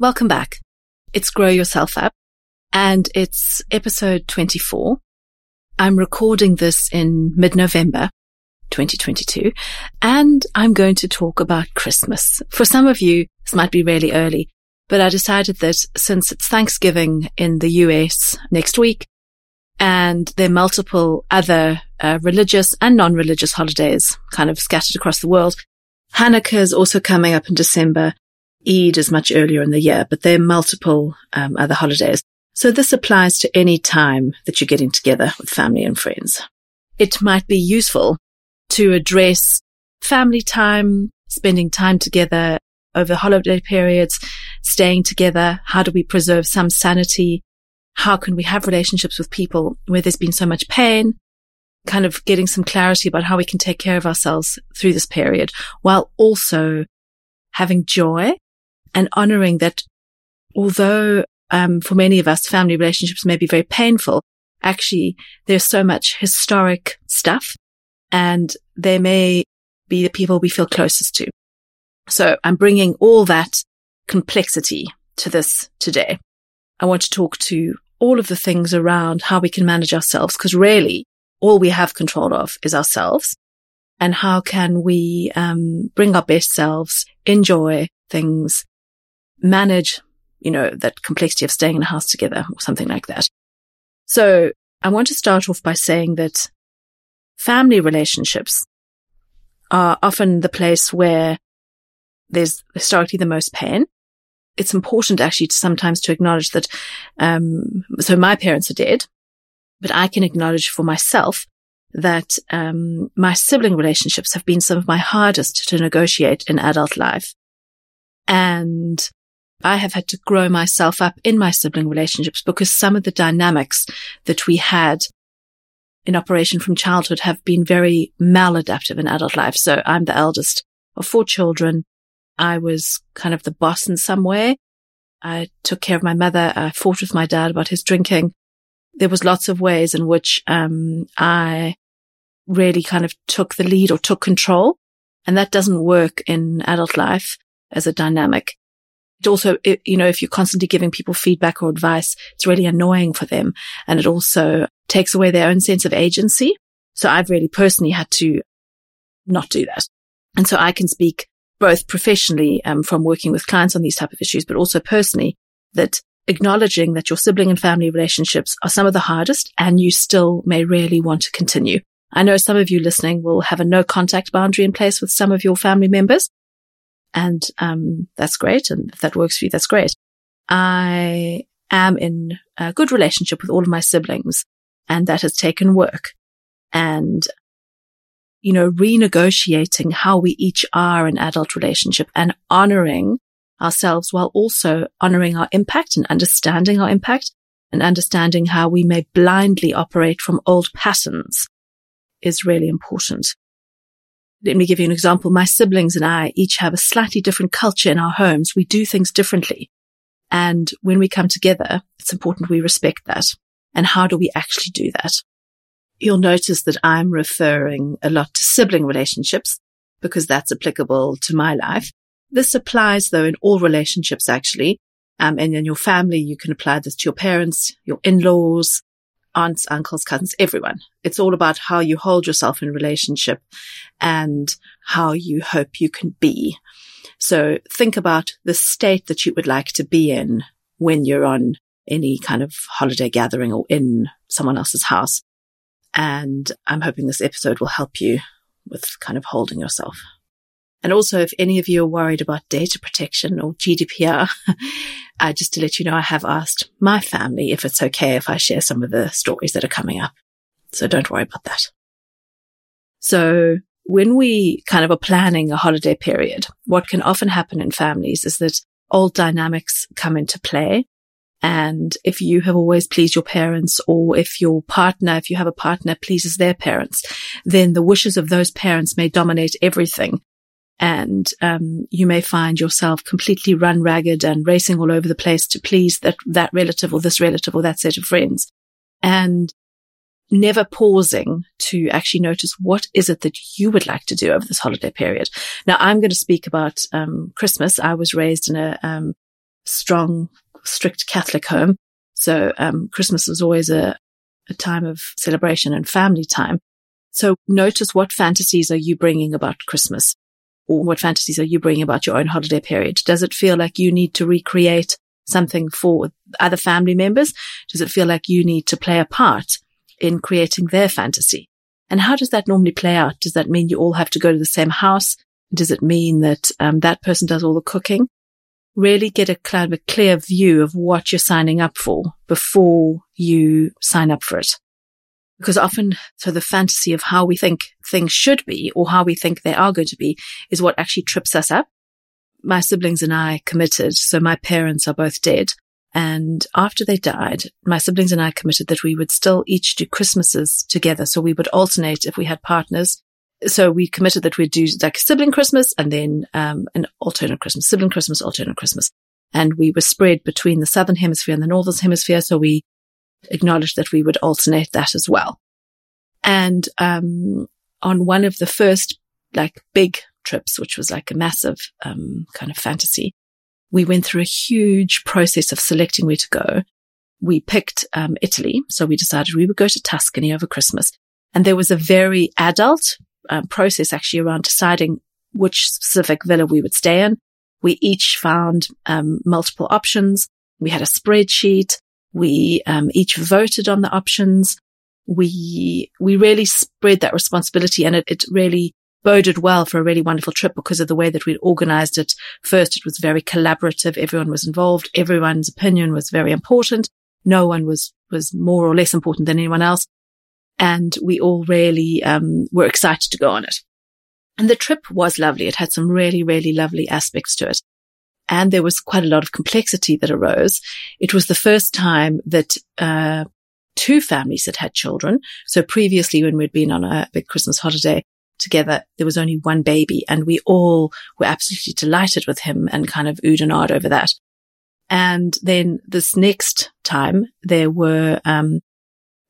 Welcome back. It's Grow Yourself Up and it's episode 24. I'm recording this in mid-November 2022 and I'm going to talk about Christmas. For some of you, this might be really early, but I decided that since it's Thanksgiving in the US next week and there are multiple other uh, religious and non-religious holidays kind of scattered across the world, Hanukkah is also coming up in December Eid is much earlier in the year, but there are multiple um, other holidays. So this applies to any time that you're getting together with family and friends. It might be useful to address family time, spending time together over holiday periods, staying together. How do we preserve some sanity? How can we have relationships with people where there's been so much pain? Kind of getting some clarity about how we can take care of ourselves through this period while also having joy and honoring that although um, for many of us, family relationships may be very painful, actually there's so much historic stuff and they may be the people we feel closest to. So I'm bringing all that complexity to this today. I want to talk to all of the things around how we can manage ourselves because really all we have control of is ourselves and how can we um, bring our best selves, enjoy things, manage, you know, that complexity of staying in a house together or something like that. So I want to start off by saying that family relationships are often the place where there's historically the most pain. It's important actually to sometimes to acknowledge that, um, so my parents are dead, but I can acknowledge for myself that, um, my sibling relationships have been some of my hardest to negotiate in adult life. And I have had to grow myself up in my sibling relationships because some of the dynamics that we had in operation from childhood have been very maladaptive in adult life. So I'm the eldest of four children. I was kind of the boss in some way. I took care of my mother. I fought with my dad about his drinking. There was lots of ways in which, um, I really kind of took the lead or took control. And that doesn't work in adult life as a dynamic. It also, it, you know, if you're constantly giving people feedback or advice, it's really annoying for them. And it also takes away their own sense of agency. So I've really personally had to not do that. And so I can speak both professionally um, from working with clients on these type of issues, but also personally that acknowledging that your sibling and family relationships are some of the hardest and you still may really want to continue. I know some of you listening will have a no contact boundary in place with some of your family members. And, um, that's great. And if that works for you, that's great. I am in a good relationship with all of my siblings and that has taken work and, you know, renegotiating how we each are in adult relationship and honoring ourselves while also honoring our impact and understanding our impact and understanding how we may blindly operate from old patterns is really important. Let me give you an example. My siblings and I each have a slightly different culture in our homes. We do things differently. And when we come together, it's important we respect that. And how do we actually do that? You'll notice that I'm referring a lot to sibling relationships because that's applicable to my life. This applies though in all relationships actually. Um, and in your family, you can apply this to your parents, your in-laws, aunts, uncles, cousins, everyone. It's all about how you hold yourself in relationship and how you hope you can be. So think about the state that you would like to be in when you're on any kind of holiday gathering or in someone else's house. And I'm hoping this episode will help you with kind of holding yourself. And also, if any of you are worried about data protection or GDPR, uh, just to let you know, I have asked my family if it's okay if I share some of the stories that are coming up. So don't worry about that. So when we kind of are planning a holiday period, what can often happen in families is that old dynamics come into play. And if you have always pleased your parents or if your partner, if you have a partner pleases their parents, then the wishes of those parents may dominate everything and um, you may find yourself completely run ragged and racing all over the place to please that that relative or this relative or that set of friends, and never pausing to actually notice what is it that you would like to do over this holiday period. Now, I'm going to speak about um, Christmas. I was raised in a um, strong, strict Catholic home, so um, Christmas was always a, a time of celebration and family time. So notice what fantasies are you bringing about Christmas? What fantasies are you bringing about your own holiday period? Does it feel like you need to recreate something for other family members? Does it feel like you need to play a part in creating their fantasy? And how does that normally play out? Does that mean you all have to go to the same house? Does it mean that um, that person does all the cooking? Really get a a clear view of what you're signing up for before you sign up for it because often, so the fantasy of how we think things should be or how we think they are going to be is what actually trips us up. My siblings and I committed. So my parents are both dead. And after they died, my siblings and I committed that we would still each do Christmases together. So we would alternate if we had partners. So we committed that we'd do like sibling Christmas and then um, an alternate Christmas, sibling Christmas, alternate Christmas. And we were spread between the southern hemisphere and the northern hemisphere. So we acknowledged that we would alternate that as well. And um, on one of the first like big trips, which was like a massive um, kind of fantasy, we went through a huge process of selecting where to go. We picked um, Italy, so we decided we would go to Tuscany over Christmas, and there was a very adult um, process actually around deciding which specific villa we would stay in. We each found um, multiple options. We had a spreadsheet. We um, each voted on the options. We we really spread that responsibility, and it, it really boded well for a really wonderful trip because of the way that we'd organized it. First, it was very collaborative. Everyone was involved. Everyone's opinion was very important. No one was was more or less important than anyone else, and we all really um, were excited to go on it. And the trip was lovely. It had some really, really lovely aspects to it and there was quite a lot of complexity that arose. It was the first time that uh, two families had had children. So previously, when we'd been on a big Christmas holiday together, there was only one baby, and we all were absolutely delighted with him and kind of oohed and over that. And then this next time, there were um,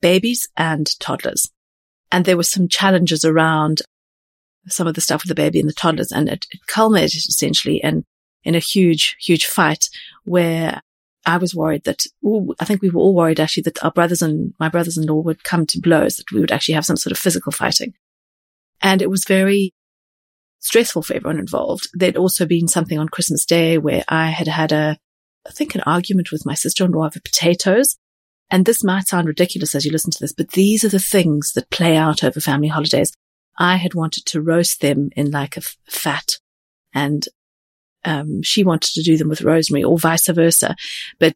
babies and toddlers, and there were some challenges around some of the stuff with the baby and the toddlers, and it, it culminated essentially in in a huge, huge fight where I was worried that, ooh, I think we were all worried actually that our brothers and my brothers-in-law would come to blows, that we would actually have some sort of physical fighting. And it was very stressful for everyone involved. There'd also been something on Christmas Day where I had had a, I think an argument with my sister-in-law over potatoes. And this might sound ridiculous as you listen to this, but these are the things that play out over family holidays. I had wanted to roast them in like a f- fat and um, she wanted to do them with rosemary or vice versa. But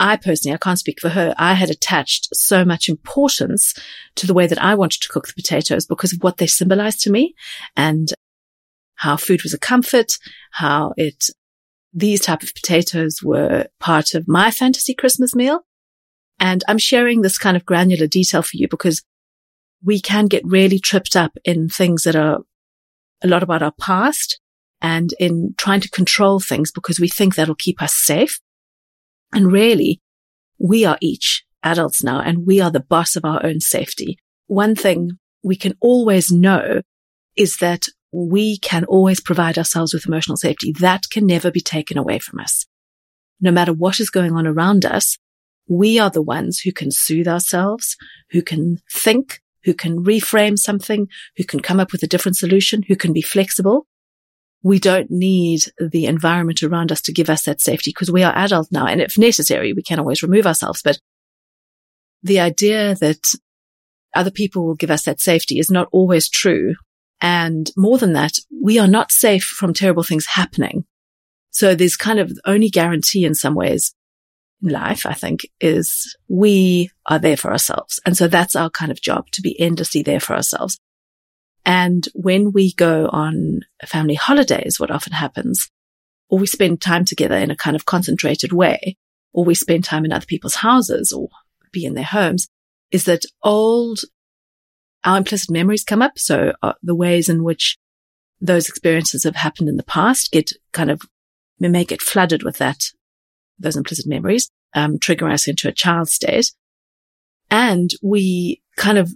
I personally, I can't speak for her. I had attached so much importance to the way that I wanted to cook the potatoes because of what they symbolized to me and how food was a comfort, how it, these type of potatoes were part of my fantasy Christmas meal. And I'm sharing this kind of granular detail for you because we can get really tripped up in things that are a lot about our past and in trying to control things because we think that'll keep us safe. And really, we are each adults now and we are the boss of our own safety. One thing we can always know is that we can always provide ourselves with emotional safety. That can never be taken away from us. No matter what is going on around us, we are the ones who can soothe ourselves, who can think, who can reframe something, who can come up with a different solution, who can be flexible. We don't need the environment around us to give us that safety because we are adult now. And if necessary, we can always remove ourselves. But the idea that other people will give us that safety is not always true. And more than that, we are not safe from terrible things happening. So there's kind of only guarantee in some ways in life, I think, is we are there for ourselves. And so that's our kind of job to be endlessly there for ourselves. And when we go on family holidays, what often happens, or we spend time together in a kind of concentrated way, or we spend time in other people's houses or be in their homes, is that old, our implicit memories come up. So uh, the ways in which those experiences have happened in the past get kind of, we may get flooded with that, those implicit memories, um, trigger us into a child state. And we kind of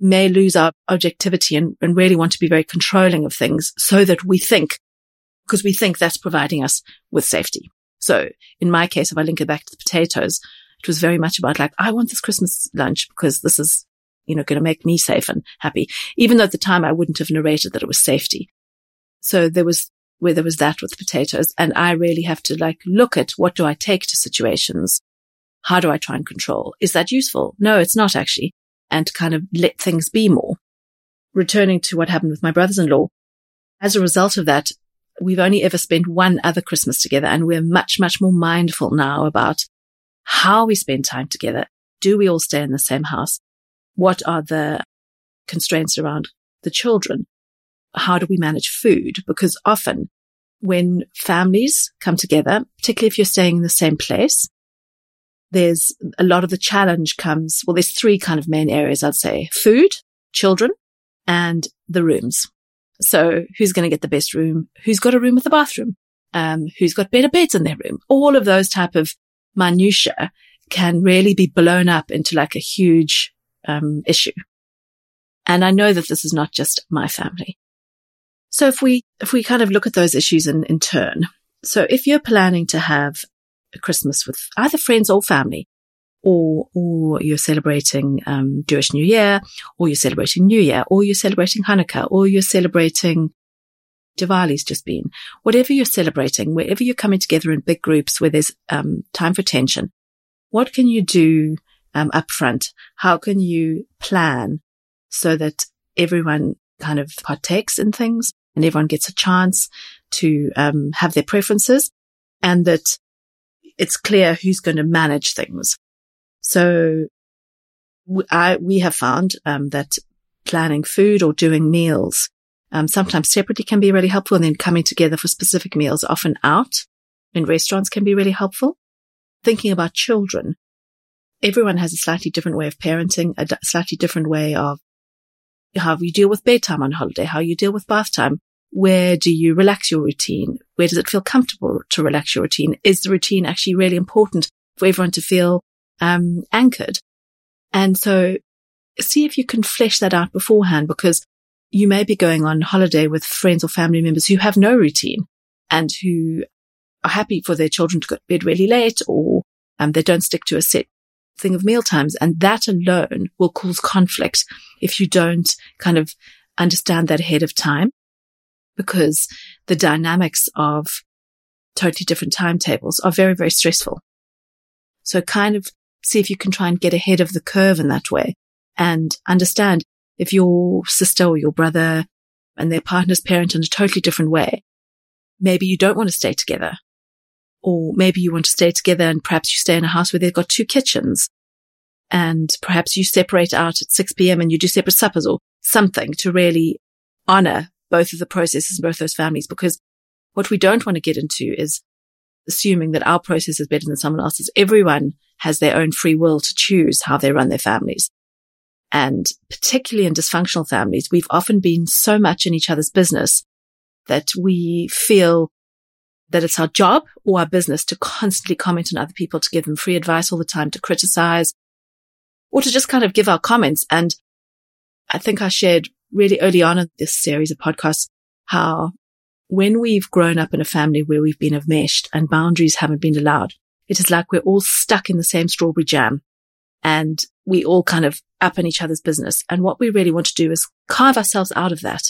may lose our objectivity and, and really want to be very controlling of things so that we think, because we think that's providing us with safety. So in my case, if I link it back to the potatoes, it was very much about like, I want this Christmas lunch because this is, you know, going to make me safe and happy. Even though at the time I wouldn't have narrated that it was safety. So there was where there was that with potatoes. And I really have to like look at what do I take to situations? How do I try and control? Is that useful? No, it's not actually. And to kind of let things be more. Returning to what happened with my brothers-in-law. As a result of that, we've only ever spent one other Christmas together and we're much, much more mindful now about how we spend time together. Do we all stay in the same house? What are the constraints around the children? How do we manage food? Because often when families come together, particularly if you're staying in the same place, there's a lot of the challenge comes, well, there's three kind of main areas, I'd say food, children and the rooms. So who's going to get the best room? Who's got a room with a bathroom? Um, who's got better beds in their room? All of those type of minutia can really be blown up into like a huge um, issue. And I know that this is not just my family. So if we, if we kind of look at those issues in, in turn, so if you're planning to have Christmas with either friends or family, or, or you're celebrating, um, Jewish New Year, or you're celebrating New Year, or you're celebrating Hanukkah, or you're celebrating Diwali's just been, whatever you're celebrating, wherever you're coming together in big groups where there's um, time for tension, what can you do um, up front? How can you plan so that everyone kind of partakes in things and everyone gets a chance to um, have their preferences and that it's clear who's going to manage things. So I, we have found um, that planning food or doing meals um, sometimes separately can be really helpful and then coming together for specific meals, often out in restaurants can be really helpful. Thinking about children. Everyone has a slightly different way of parenting, a slightly different way of how you deal with bedtime on holiday, how you deal with bath time. Where do you relax your routine? Where does it feel comfortable to relax your routine? Is the routine actually really important for everyone to feel um, anchored? And so see if you can flesh that out beforehand because you may be going on holiday with friends or family members who have no routine and who are happy for their children to go to bed really late or um, they don't stick to a set thing of meal times. And that alone will cause conflict if you don't kind of understand that ahead of time because the dynamics of totally different timetables are very, very stressful. So kind of see if you can try and get ahead of the curve in that way and understand if your sister or your brother and their partner's parent in a totally different way, maybe you don't want to stay together. Or maybe you want to stay together and perhaps you stay in a house where they've got two kitchens and perhaps you separate out at 6 p.m. and you do separate suppers or something to really honor both of the processes in both those families. Because what we don't want to get into is assuming that our process is better than someone else's. Everyone has their own free will to choose how they run their families. And particularly in dysfunctional families, we've often been so much in each other's business that we feel that it's our job or our business to constantly comment on other people, to give them free advice all the time, to criticize or to just kind of give our comments. And I think I shared really early on in this series of podcasts how when we've grown up in a family where we've been enmeshed and boundaries haven't been allowed, it is like we're all stuck in the same strawberry jam and we all kind of up in each other's business. And what we really want to do is carve ourselves out of that.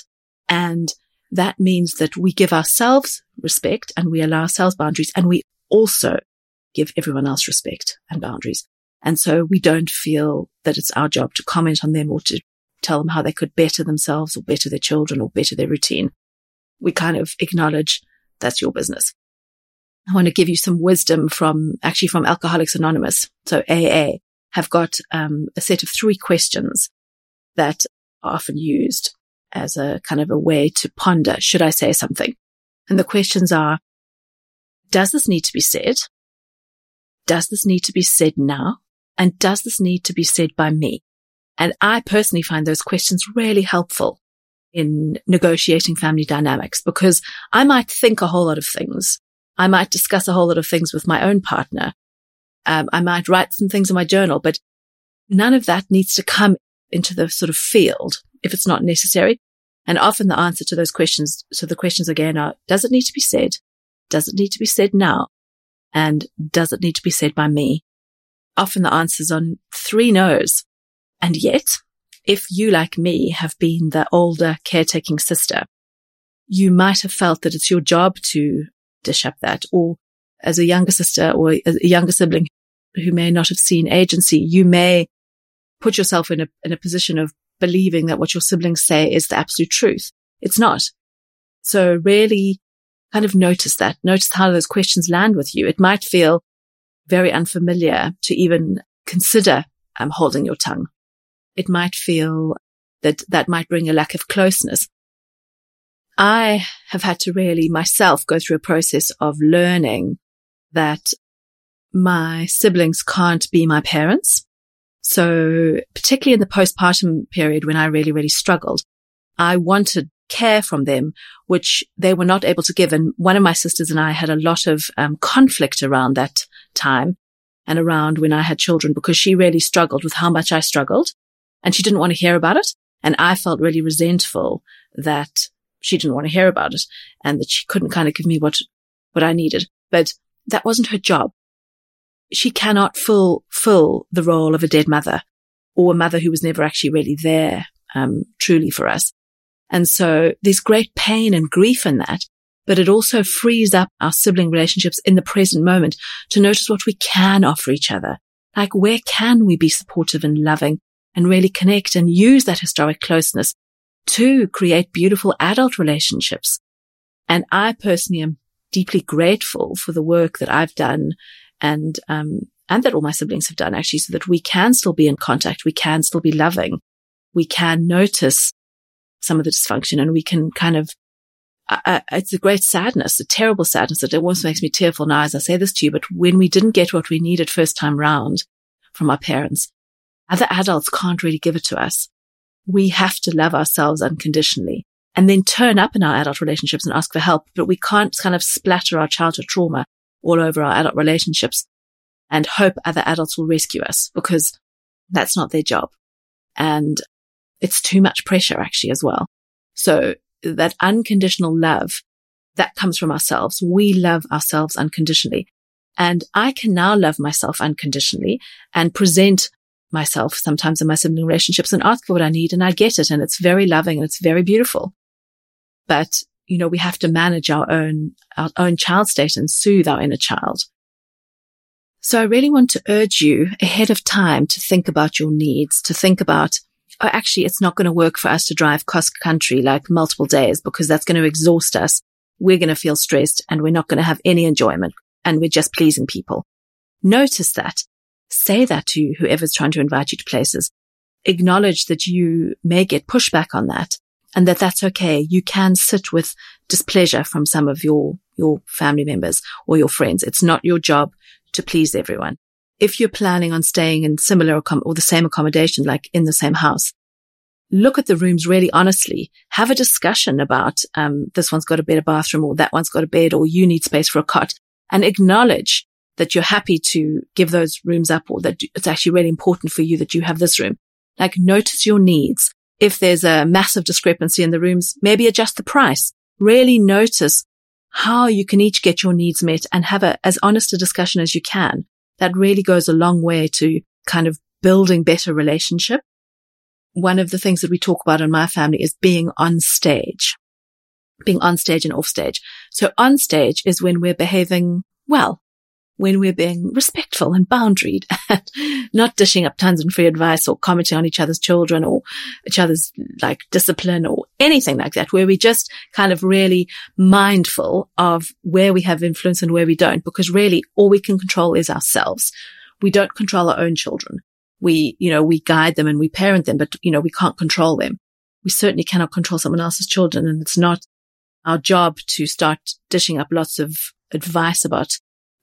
And that means that we give ourselves respect and we allow ourselves boundaries and we also give everyone else respect and boundaries. And so we don't feel that it's our job to comment on them or to tell them how they could better themselves or better their children or better their routine. We kind of acknowledge that's your business. I want to give you some wisdom from actually from Alcoholics Anonymous. So AA have got um, a set of three questions that are often used as a kind of a way to ponder, should I say something? And the questions are, does this need to be said? Does this need to be said now? And does this need to be said by me? And I personally find those questions really helpful in negotiating family dynamics because I might think a whole lot of things. I might discuss a whole lot of things with my own partner. Um, I might write some things in my journal, but none of that needs to come into the sort of field if it's not necessary. And often the answer to those questions, so the questions again are, does it need to be said? Does it need to be said now? And does it need to be said by me? Often the answer's on three no's. And yet, if you, like me, have been the older caretaking sister, you might have felt that it's your job to dish up that. Or as a younger sister or a younger sibling who may not have seen agency, you may put yourself in a, in a position of believing that what your siblings say is the absolute truth. It's not. So really kind of notice that. Notice how those questions land with you. It might feel very unfamiliar to even consider um, holding your tongue. It might feel that that might bring a lack of closeness. I have had to really myself go through a process of learning that my siblings can't be my parents. So particularly in the postpartum period when I really, really struggled, I wanted care from them, which they were not able to give. And one of my sisters and I had a lot of um, conflict around that time and around when I had children because she really struggled with how much I struggled and she didn't want to hear about it. And I felt really resentful that she didn't want to hear about it and that she couldn't kind of give me what, what I needed. But that wasn't her job she cannot fill, fill the role of a dead mother or a mother who was never actually really there, um, truly for us. And so there's great pain and grief in that, but it also frees up our sibling relationships in the present moment to notice what we can offer each other. Like where can we be supportive and loving and really connect and use that historic closeness to create beautiful adult relationships. And I personally am deeply grateful for the work that I've done and, um, and that all my siblings have done actually so that we can still be in contact. We can still be loving. We can notice some of the dysfunction and we can kind of, it's a great sadness, a terrible sadness that it almost makes me tearful now as I say this to you. But when we didn't get what we needed first time round from our parents, other adults can't really give it to us. We have to love ourselves unconditionally and then turn up in our adult relationships and ask for help. But we can't kind of splatter our childhood trauma all over our adult relationships and hope other adults will rescue us because that's not their job. And it's too much pressure actually as well. So that unconditional love that comes from ourselves. We love ourselves unconditionally. And I can now love myself unconditionally and present myself sometimes in my sibling relationships and ask for what I need and I get it. And it's very loving and it's very beautiful. But you know, we have to manage our own, our own child state and soothe our inner child. So I really want to urge you ahead of time to think about your needs, to think about, oh, actually, it's not going to work for us to drive cross country like multiple days because that's going to exhaust us. We're going to feel stressed and we're not going to have any enjoyment and we're just pleasing people. Notice that. Say that to whoever's trying to invite you to places. Acknowledge that you may get pushback on that and that that's okay. You can sit with displeasure from some of your, your family members or your friends. It's not your job to please everyone. if you're planning on staying in similar or the same accommodation, like in the same house, look at the rooms really honestly. Have a discussion about, um, this one's got a better bathroom or that one's got a bed or you need space for a cot and acknowledge that you're happy to give those rooms up or that it's actually really important for you that you have this room. Like notice your needs. If there's a massive discrepancy in the rooms, maybe adjust the price. Really notice how you can each get your needs met and have a, as honest a discussion as you can. That really goes a long way to kind of building better relationship. One of the things that we talk about in my family is being on stage, being on stage and off stage. So on stage is when we're behaving well, when we're being respectful and boundaried and not dishing up tons of free advice or commenting on each other's children or each other's like discipline or anything like that, where we just kind of really mindful of where we have influence and where we don't, because really all we can control is ourselves. We don't control our own children. We, you know, we guide them and we parent them, but you know, we can't control them. We certainly cannot control someone else's children. And it's not our job to start dishing up lots of advice about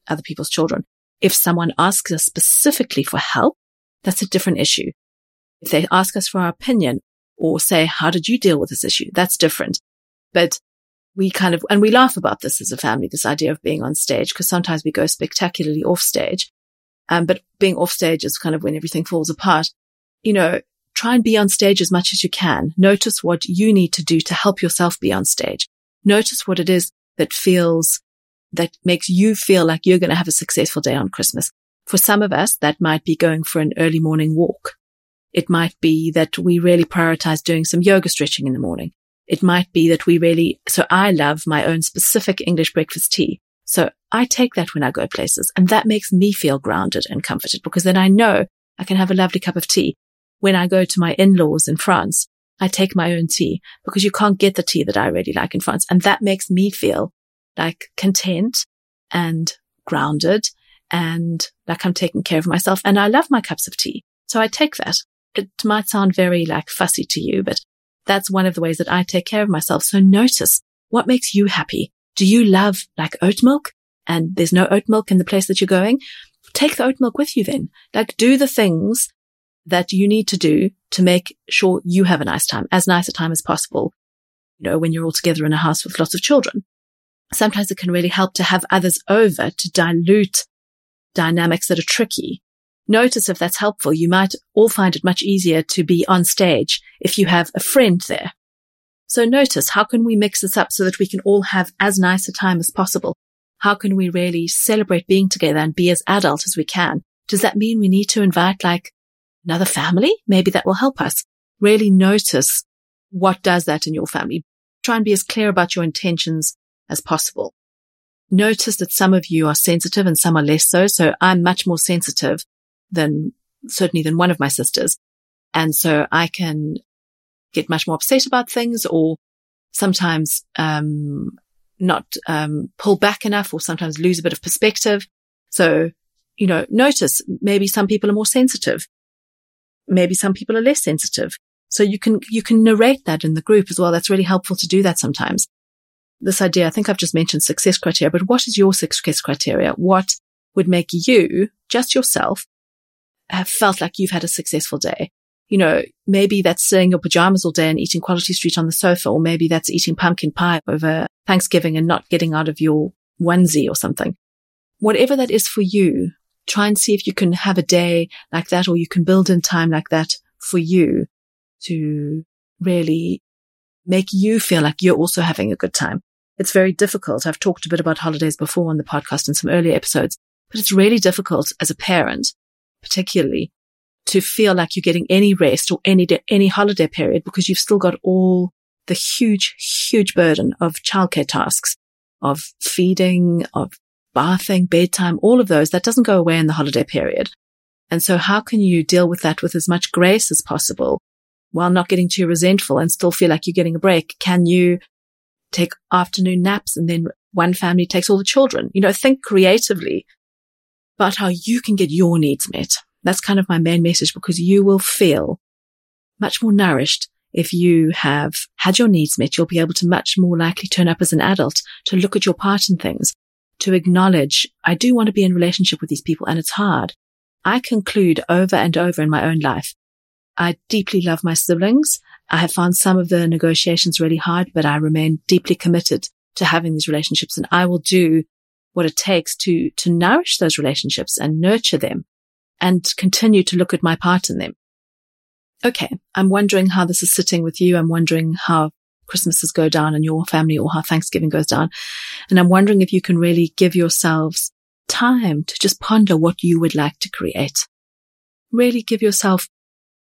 other people's children. If someone asks us specifically for help, that's a different issue. If they ask us for our opinion or say, how did you deal with this issue? That's different. But we kind of, and we laugh about this as a family, this idea of being on stage, because sometimes we go spectacularly off stage. Um, but being off stage is kind of when everything falls apart. You know, try and be on stage as much as you can. Notice what you need to do to help yourself be on stage. Notice what it is that feels that makes you feel like you're going to have a successful day on Christmas. For some of us, that might be going for an early morning walk. It might be that we really prioritize doing some yoga stretching in the morning. It might be that we really, so I love my own specific English breakfast tea. So I take that when I go places and that makes me feel grounded and comforted because then I know I can have a lovely cup of tea. When I go to my in-laws in France, I take my own tea because you can't get the tea that I really like in France. And that makes me feel like content and grounded and like I'm taking care of myself. And I love my cups of tea. So I take that. It might sound very like fussy to you, but that's one of the ways that I take care of myself. So notice what makes you happy. Do you love like oat milk and there's no oat milk in the place that you're going? Take the oat milk with you then. Like do the things that you need to do to make sure you have a nice time, as nice a time as possible. You know, when you're all together in a house with lots of children sometimes it can really help to have others over to dilute dynamics that are tricky. Notice if that's helpful. You might all find it much easier to be on stage if you have a friend there. So notice how can we mix this up so that we can all have as nice a time as possible? How can we really celebrate being together and be as adult as we can? Does that mean we need to invite like another family? Maybe that will help us really notice what does that in your family. Try and be as clear about your intentions as possible. Notice that some of you are sensitive and some are less so. So I'm much more sensitive than certainly than one of my sisters. And so I can get much more upset about things or sometimes, um, not, um, pull back enough or sometimes lose a bit of perspective. So, you know, notice maybe some people are more sensitive. Maybe some people are less sensitive. So you can, you can narrate that in the group as well. That's really helpful to do that sometimes this idea, I think I've just mentioned success criteria, but what is your success criteria? What would make you, just yourself, have felt like you've had a successful day? You know, maybe that's sitting in your pajamas all day and eating quality street on the sofa, or maybe that's eating pumpkin pie over Thanksgiving and not getting out of your onesie or something. Whatever that is for you, try and see if you can have a day like that, or you can build in time like that for you to really make you feel like you're also having a good time. It's very difficult. I've talked a bit about holidays before on the podcast in some earlier episodes, but it's really difficult as a parent, particularly to feel like you're getting any rest or any, any holiday period because you've still got all the huge, huge burden of childcare tasks, of feeding, of bathing, bedtime, all of those. That doesn't go away in the holiday period. And so how can you deal with that with as much grace as possible while not getting too resentful and still feel like you're getting a break? Can you take afternoon naps and then one family takes all the children. You know, think creatively about how you can get your needs met. That's kind of my main message because you will feel much more nourished if you have had your needs met. You'll be able to much more likely turn up as an adult to look at your part in things, to acknowledge, I do want to be in relationship with these people and it's hard. I conclude over and over in my own life. I deeply love my siblings. I have found some of the negotiations really hard, but I remain deeply committed to having these relationships and I will do what it takes to, to nourish those relationships and nurture them and continue to look at my part in them. Okay. I'm wondering how this is sitting with you. I'm wondering how Christmases go down in your family or how Thanksgiving goes down. And I'm wondering if you can really give yourselves time to just ponder what you would like to create. Really give yourself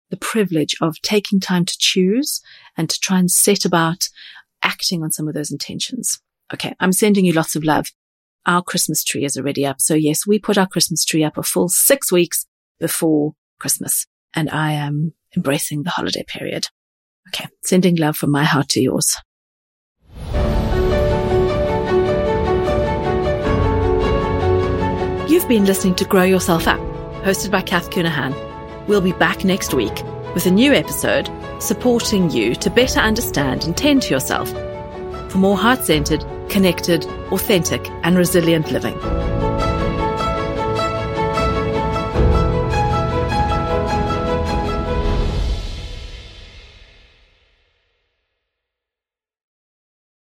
the privilege of taking time to choose and to try and set about acting on some of those intentions. Okay. I'm sending you lots of love. Our Christmas tree is already up. So yes, we put our Christmas tree up a full six weeks before Christmas and I am embracing the holiday period. Okay. Sending love from my heart to yours. You've been listening to Grow Yourself Up, hosted by Cath Counihan. We'll be back next week with a new episode supporting you to better understand and tend to yourself for more heart centered, connected, authentic, and resilient living.